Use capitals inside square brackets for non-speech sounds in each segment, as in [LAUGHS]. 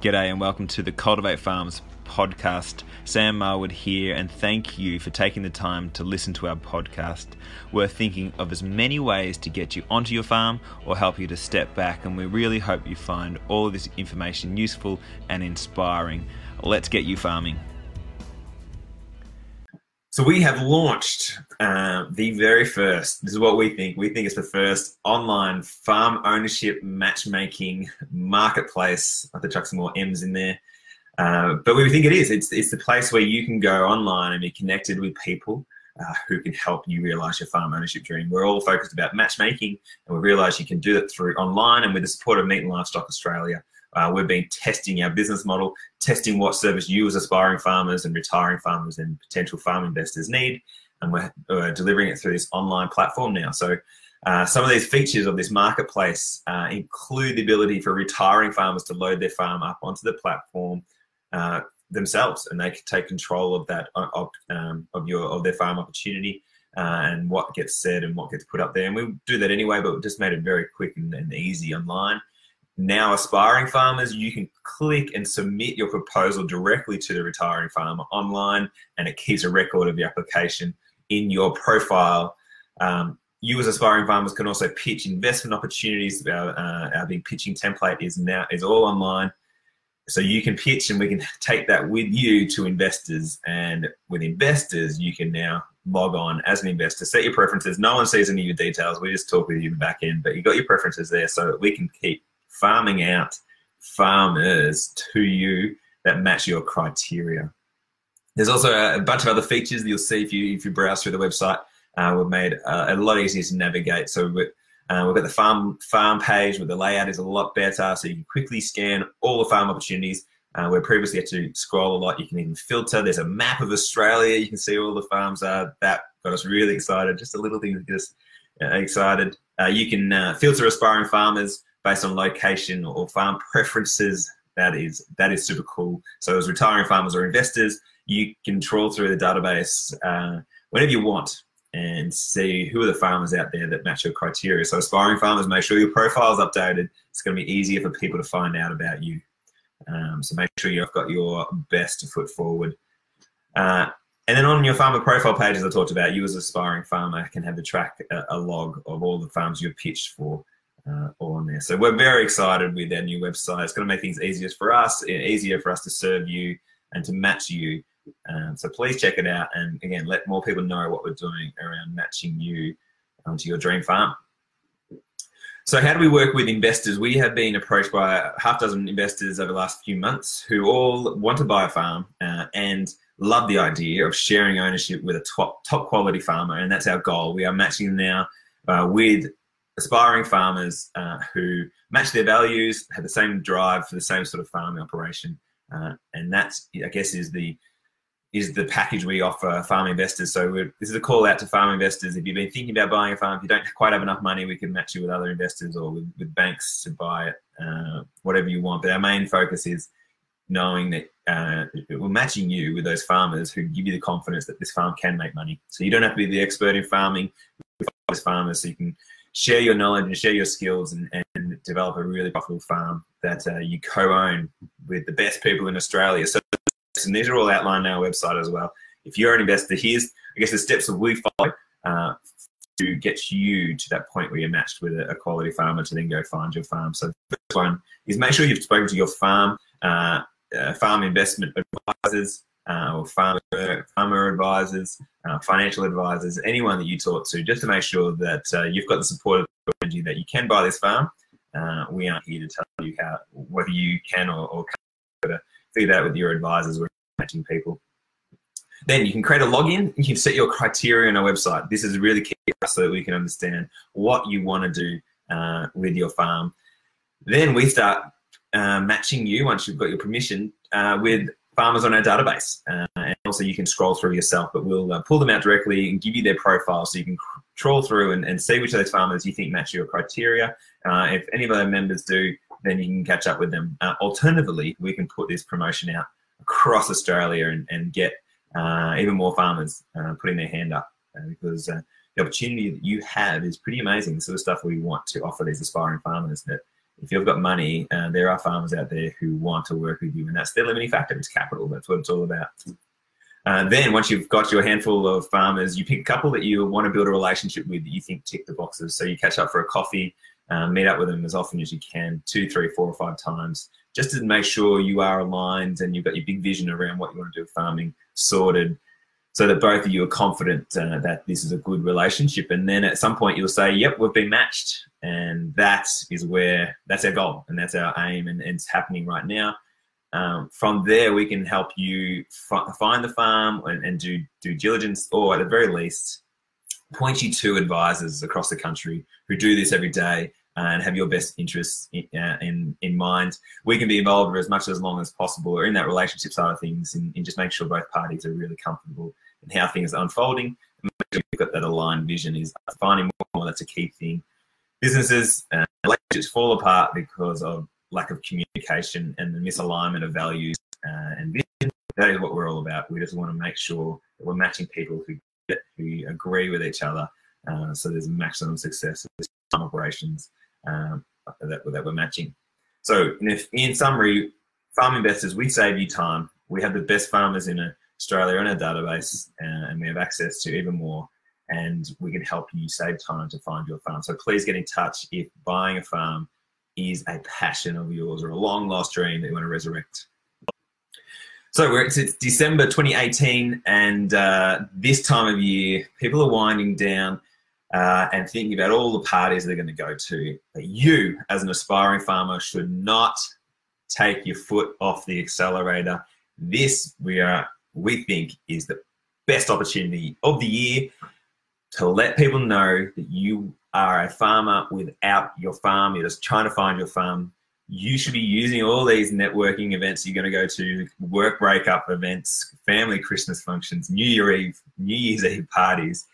G'day and welcome to the Cultivate Farms podcast. Sam Marwood here, and thank you for taking the time to listen to our podcast. We're thinking of as many ways to get you onto your farm or help you to step back, and we really hope you find all this information useful and inspiring. Let's get you farming. So we have launched uh, the very first. This is what we think. We think it's the first online farm ownership matchmaking marketplace. I think chuck some more M's in there, uh, but we think it is. It's it's the place where you can go online and be connected with people uh, who can help you realize your farm ownership dream. We're all focused about matchmaking, and we realize you can do that through online and with the support of Meat and Livestock Australia. Uh, we've been testing our business model, testing what service you as aspiring farmers and retiring farmers and potential farm investors need, and we're, we're delivering it through this online platform now. So uh, some of these features of this marketplace uh, include the ability for retiring farmers to load their farm up onto the platform uh, themselves, and they can take control of that uh, of, um, of your of their farm opportunity. Uh, and what gets said and what gets put up there, and we do that anyway, but we just made it very quick and, and easy online now aspiring farmers, you can click and submit your proposal directly to the retiring farmer online, and it keeps a record of your application in your profile. Um, you as aspiring farmers can also pitch investment opportunities. Our, uh, our big pitching template is now is all online, so you can pitch, and we can [LAUGHS] take that with you to investors. And with investors, you can now log on as an investor, set your preferences. No one sees any of your details. We just talk with you in the back end, but you got your preferences there, so that we can keep farming out farmers to you that match your criteria. There's also a bunch of other features that you'll see if you if you browse through the website. Uh, we've made uh, a lot easier to navigate. So we've, uh, we've got the farm farm page where the layout is a lot better, so you can quickly scan all the farm opportunities. Uh, where previously you had to scroll a lot, you can even filter. There's a map of Australia. You can see all the farms are. That got us really excited. Just a little thing to get us uh, excited. Uh, you can uh, filter aspiring farmers based on location or farm [LAUGHS] preferences. That is that is super cool. So as retiring farmers or investors, you can trawl through the database uh, whenever you want and see who are the farmers out there that match your criteria. So aspiring farmers, make sure your profile is updated. It's going to be easier for people to find out about you. Um, so make sure you've got your best foot forward. Uh, and then on your farmer profile page, as I talked about, you as an aspiring farmer can have the track a, a log of all the farms you've pitched for uh, all on there. So we're very excited with our new website. It's going to make things easier for us, easier for us to serve you and to match you. Um, so please check it out, and again, let more people know what we're doing around matching you onto your dream farm. So how do we work with investors? We have been approached by a half dozen investors over the last few months who all want to buy a farm uh, and love the idea of sharing ownership with a top top quality farmer, and that's our goal. We are matching now uh, with aspiring farmers uh, who match their values, have the same drive for the same sort of farming operation, uh, and that's I guess is the is the package we offer farm investors. So this is a call out to farm investors. If you've been thinking about buying a farm, if you don't quite have enough money, we can match you with other investors or with, with banks to buy it, uh, whatever you want. But our main focus is knowing that uh, we're matching you with those farmers who give you the confidence that this farm can make money. So you don't have to be the expert in farming. With farmers, so you can share your knowledge and share your skills and, and develop a really profitable farm that uh, you co-own with the best people in Australia. So and these are all outlined on our website as well. If you're an investor, here's I guess the steps that we follow uh, to get you to that point where you're matched with a, quality farmer to then go find your farm. So the first one is make sure you've spoken to your farm uh, uh, farm investment advisors uh, or farmer, farmer advisors, uh, financial advisors, anyone that you talk to, just to make sure that uh, you've got the support of you that you can buy this farm. Uh, we aren't here to tell you how whether you can or, or can't. Figure that with your advisors. We're matching people. Then you can create a login. You can set your criteria on our website. This is really key so that we can understand what you want to do uh, with your farm. Then we start uh, matching you once you've got your permission uh, with farmers on our database. Uh, and also you can scroll through yourself, but we'll uh, pull them out directly and give you their profile so you can trawl through and, and see which of those farmers you think match your criteria. Uh, if any of our members do, then you can catch up with them. Uh, alternatively, we can put this promotion out across Australia and, and get uh, even more farmers uh, putting their hand up because the opportunity that you have is pretty amazing. The sort of stuff we want to offer these aspiring farmers that if you've got money, uh, there are farmers out there who want to work with you, and that's their limiting factor. It's capital. That's what it's all about. Uh, then once you've got your handful of farmers, you pick a couple that you want to build a relationship with that you think tick the boxes. So you catch up for a coffee, um, meet up with them as often as you can, two, three, four, or five times, just to make sure you are aligned and you've got your big vision around what you want to do with farming sorted, so that both of you are confident uh, that this is a good relationship. And then at some point you'll say, "Yep, we've been matched," and that is where that's our goal and that's our aim, and, and it's happening right now. Um, from there, we can help you f- find the farm and, and do due diligence, or at the very least, point you to advisors across the country who do this every day and have your best interests in, uh, in, in, mind. We can be involved for as much as long as possible or in that relationship side of things and, and just make sure both parties are really comfortable in how things are unfolding. And make sure you've got that aligned vision is finding more, that's a key thing. Businesses and relationships fall apart because of lack of communication and the misalignment of values uh, and vision. That is what we're all about. We just want to make sure that we're matching people who who agree with each other, uh, so there's maximum success of some operations um, that, that we're matching. So, in, in summary, farm investors, we save you time. We have the best farmers in Australia in our database, uh, and we have access to even more. And we can help you save time to find your farm. So please get in touch if buying a farm is a passion of yours or a long lost dream that you want to resurrect. So we're, it's, it's December 2018, and uh, this time of year, people are winding down uh, and thinking about all the parties they're going to go to. But you, as an aspiring farmer, should not take your foot off the accelerator. This we are, we think, is the best opportunity of the year to let people know that you are a farmer without your farm. You're just trying to find your farm. You should be using all these networking events you're going to go to, work breakup events, family Christmas functions, New Year Eve, New Year's Eve parties,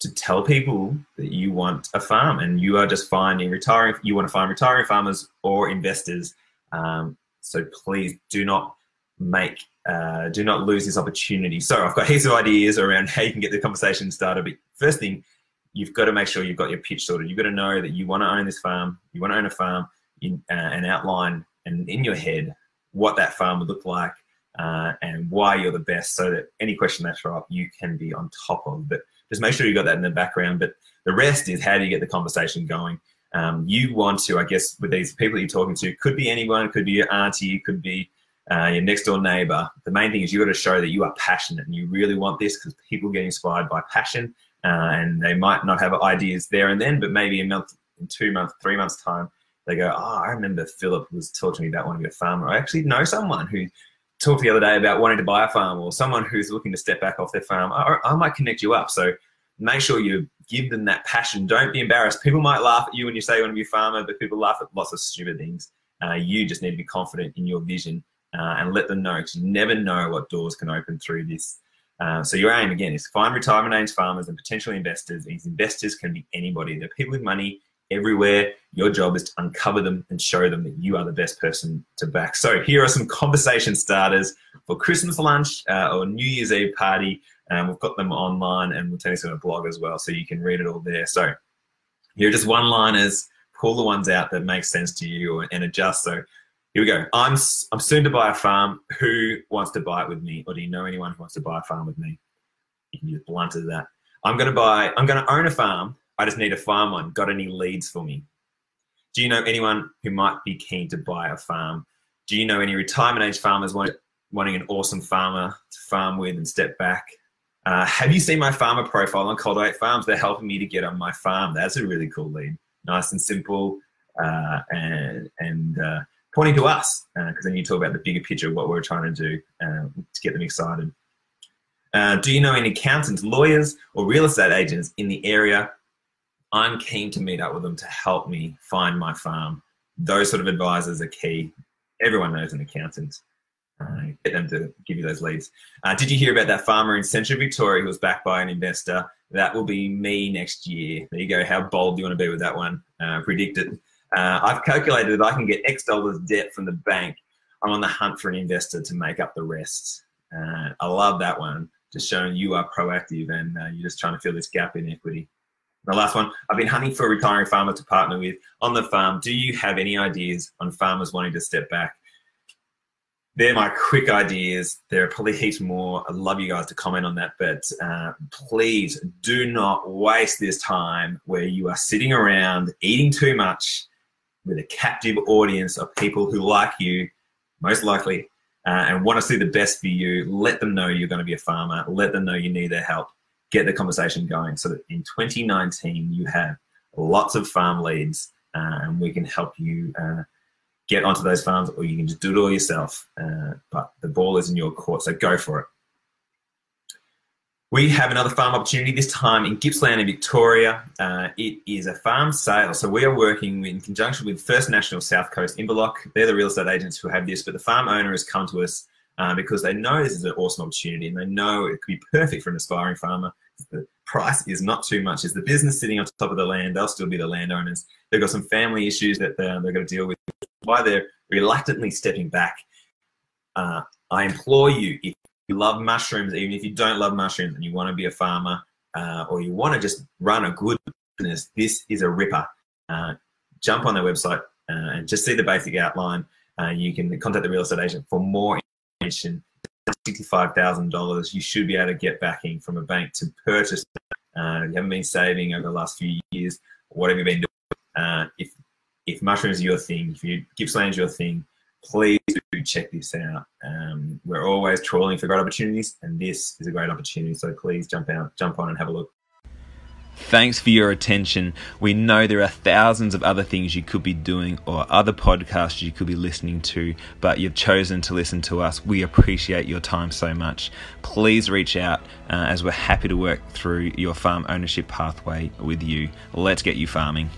to tell people that you want a farm and you are just finding retiring. You want to find retiring farmers or investors. Um, so please do not make uh, do not lose this opportunity. So I've got heaps of ideas around how you can get the conversation started. But first thing, you've got to make sure you've got your pitch sorted. You've got to know that you want to own this farm, you want to own a farm, in, uh, and outline and in your head what that farm would look like uh, and why you're the best, so that any question that's up, you can be on top of. But just make sure you've got that in the background. But the rest is how do you get the conversation going? Um, you want to, I guess, with these people you're talking to, could be anyone, could be your auntie, could be uh, your next door neighbor. The main thing is you got to show that you are passionate and you really want this because people get inspired by passion uh, and they might not have ideas there and then, but maybe a month, in two months, three months time, they go, oh, I remember Philip was talking to me about wanting to be a farmer. I actually know someone who talked the other day about wanting to buy a farm or someone who's looking to step back off their farm. I, I might connect you up. So make sure you give them that passion. Don't be embarrassed. People might laugh at you when you say you want to be a farmer, but people laugh at lots of stupid things. Uh, you just need to be confident in your vision uh, and let them know because you never know what doors can open through this. Uh, so your aim again is to find retirement age farmers and potential investors. These investors can be anybody. They're people with money everywhere. Your job is to uncover them and show them that you are the best person to back. So here are some conversation starters for Christmas lunch uh, or New Year's Eve party. Um, we've got them online and we'll tell you on a blog as well, so you can read it all there. So here are just one-liners. Pull the ones out that make sense to you and adjust. So here we go. I'm I'm soon to buy a farm. Who wants to buy it with me, or do you know anyone who wants to buy a farm with me? You can be blunt as that. I'm going to buy. I'm to own a farm. I just need a farm one. Got any leads for me? Do you know anyone who might be keen to buy a farm? Do you know any retirement age farmers want, wanting an awesome farmer to farm with and step back? Uh, have you seen my farmer profile on Cultivate Farms? They're helping me to get on my farm. That's a really cool lead. Nice and simple, uh, and and uh, pointing to us because uh, then you talk about the bigger picture of what we're trying to do uh, to get them excited. Uh, do you know any accountants, lawyers, or real estate agents in the area? I'm keen to meet up with them to help me find my farm. Those sort of advisors are key. Everyone knows an accountant. Uh, get them to give you those leads. Uh, did you hear about that farmer in Central Victoria who was backed by an investor? That will be me next year. There you go. How bold do you want to be with that one? Uh, predict it. Uh, I've calculated that I can get X dollars debt from the bank. I'm on the hunt for an investor to make up the rest. Uh, I love that one, just showing you are proactive and uh, you're just trying to fill this gap in equity. The last one, I've been hunting for a retiring farmer to partner with on the farm. Do you have any ideas on farmers wanting to step back? They're my quick ideas. There are probably heaps more. I'd love you guys to comment on that, but uh, please do not waste this time where you are sitting around eating too much with a captive audience of people who like you, most likely, uh, and want to see the best for you. Let them know you're going to be a farmer. Let them know you need their help get the conversation going so that in 2019 you have lots of farm leads uh, and we can help you uh, get onto those farms or you can just do it all yourself. Uh, but the ball is in your court, so go for it. We have another farm opportunity, this time in Gippsland in Victoria. Uh, it is a farm sale. So we are working in conjunction with First National South Coast Inverloch. They're the real estate agents who have this, but the farm owner has come to us uh, because they know this is an awesome opportunity and they know it could be perfect for an aspiring farmer. The price is not too much. Is the business sitting on top of the land? They'll still be the landowners. They've got some family issues that they're, they're going to deal with. Why they're reluctantly stepping back. Uh, I implore you, if you love mushrooms, even if you don't love mushrooms and you want to be a farmer uh, or you want to just run a good business, this is a ripper. Uh, jump on their website uh, and just see the basic outline. Uh, you can contact the real estate agent for more information. $65,000, you should be able to get backing from a bank to purchase. Uh, you haven't been saving over the last few years. What have you been doing? Uh, if if mushrooms are your thing, if you Gippsland's your thing, please do check this out. Um, we're always trawling for great opportunities, and this is a great opportunity. So please jump out, jump on, and have a look. Thanks for your attention. We know there are thousands of other things you could be doing or other podcasts you could be listening to, but you've chosen to listen to us. We appreciate your time so much. Please reach out uh, as we're happy to work through your farm ownership pathway with you. Let's get you farming.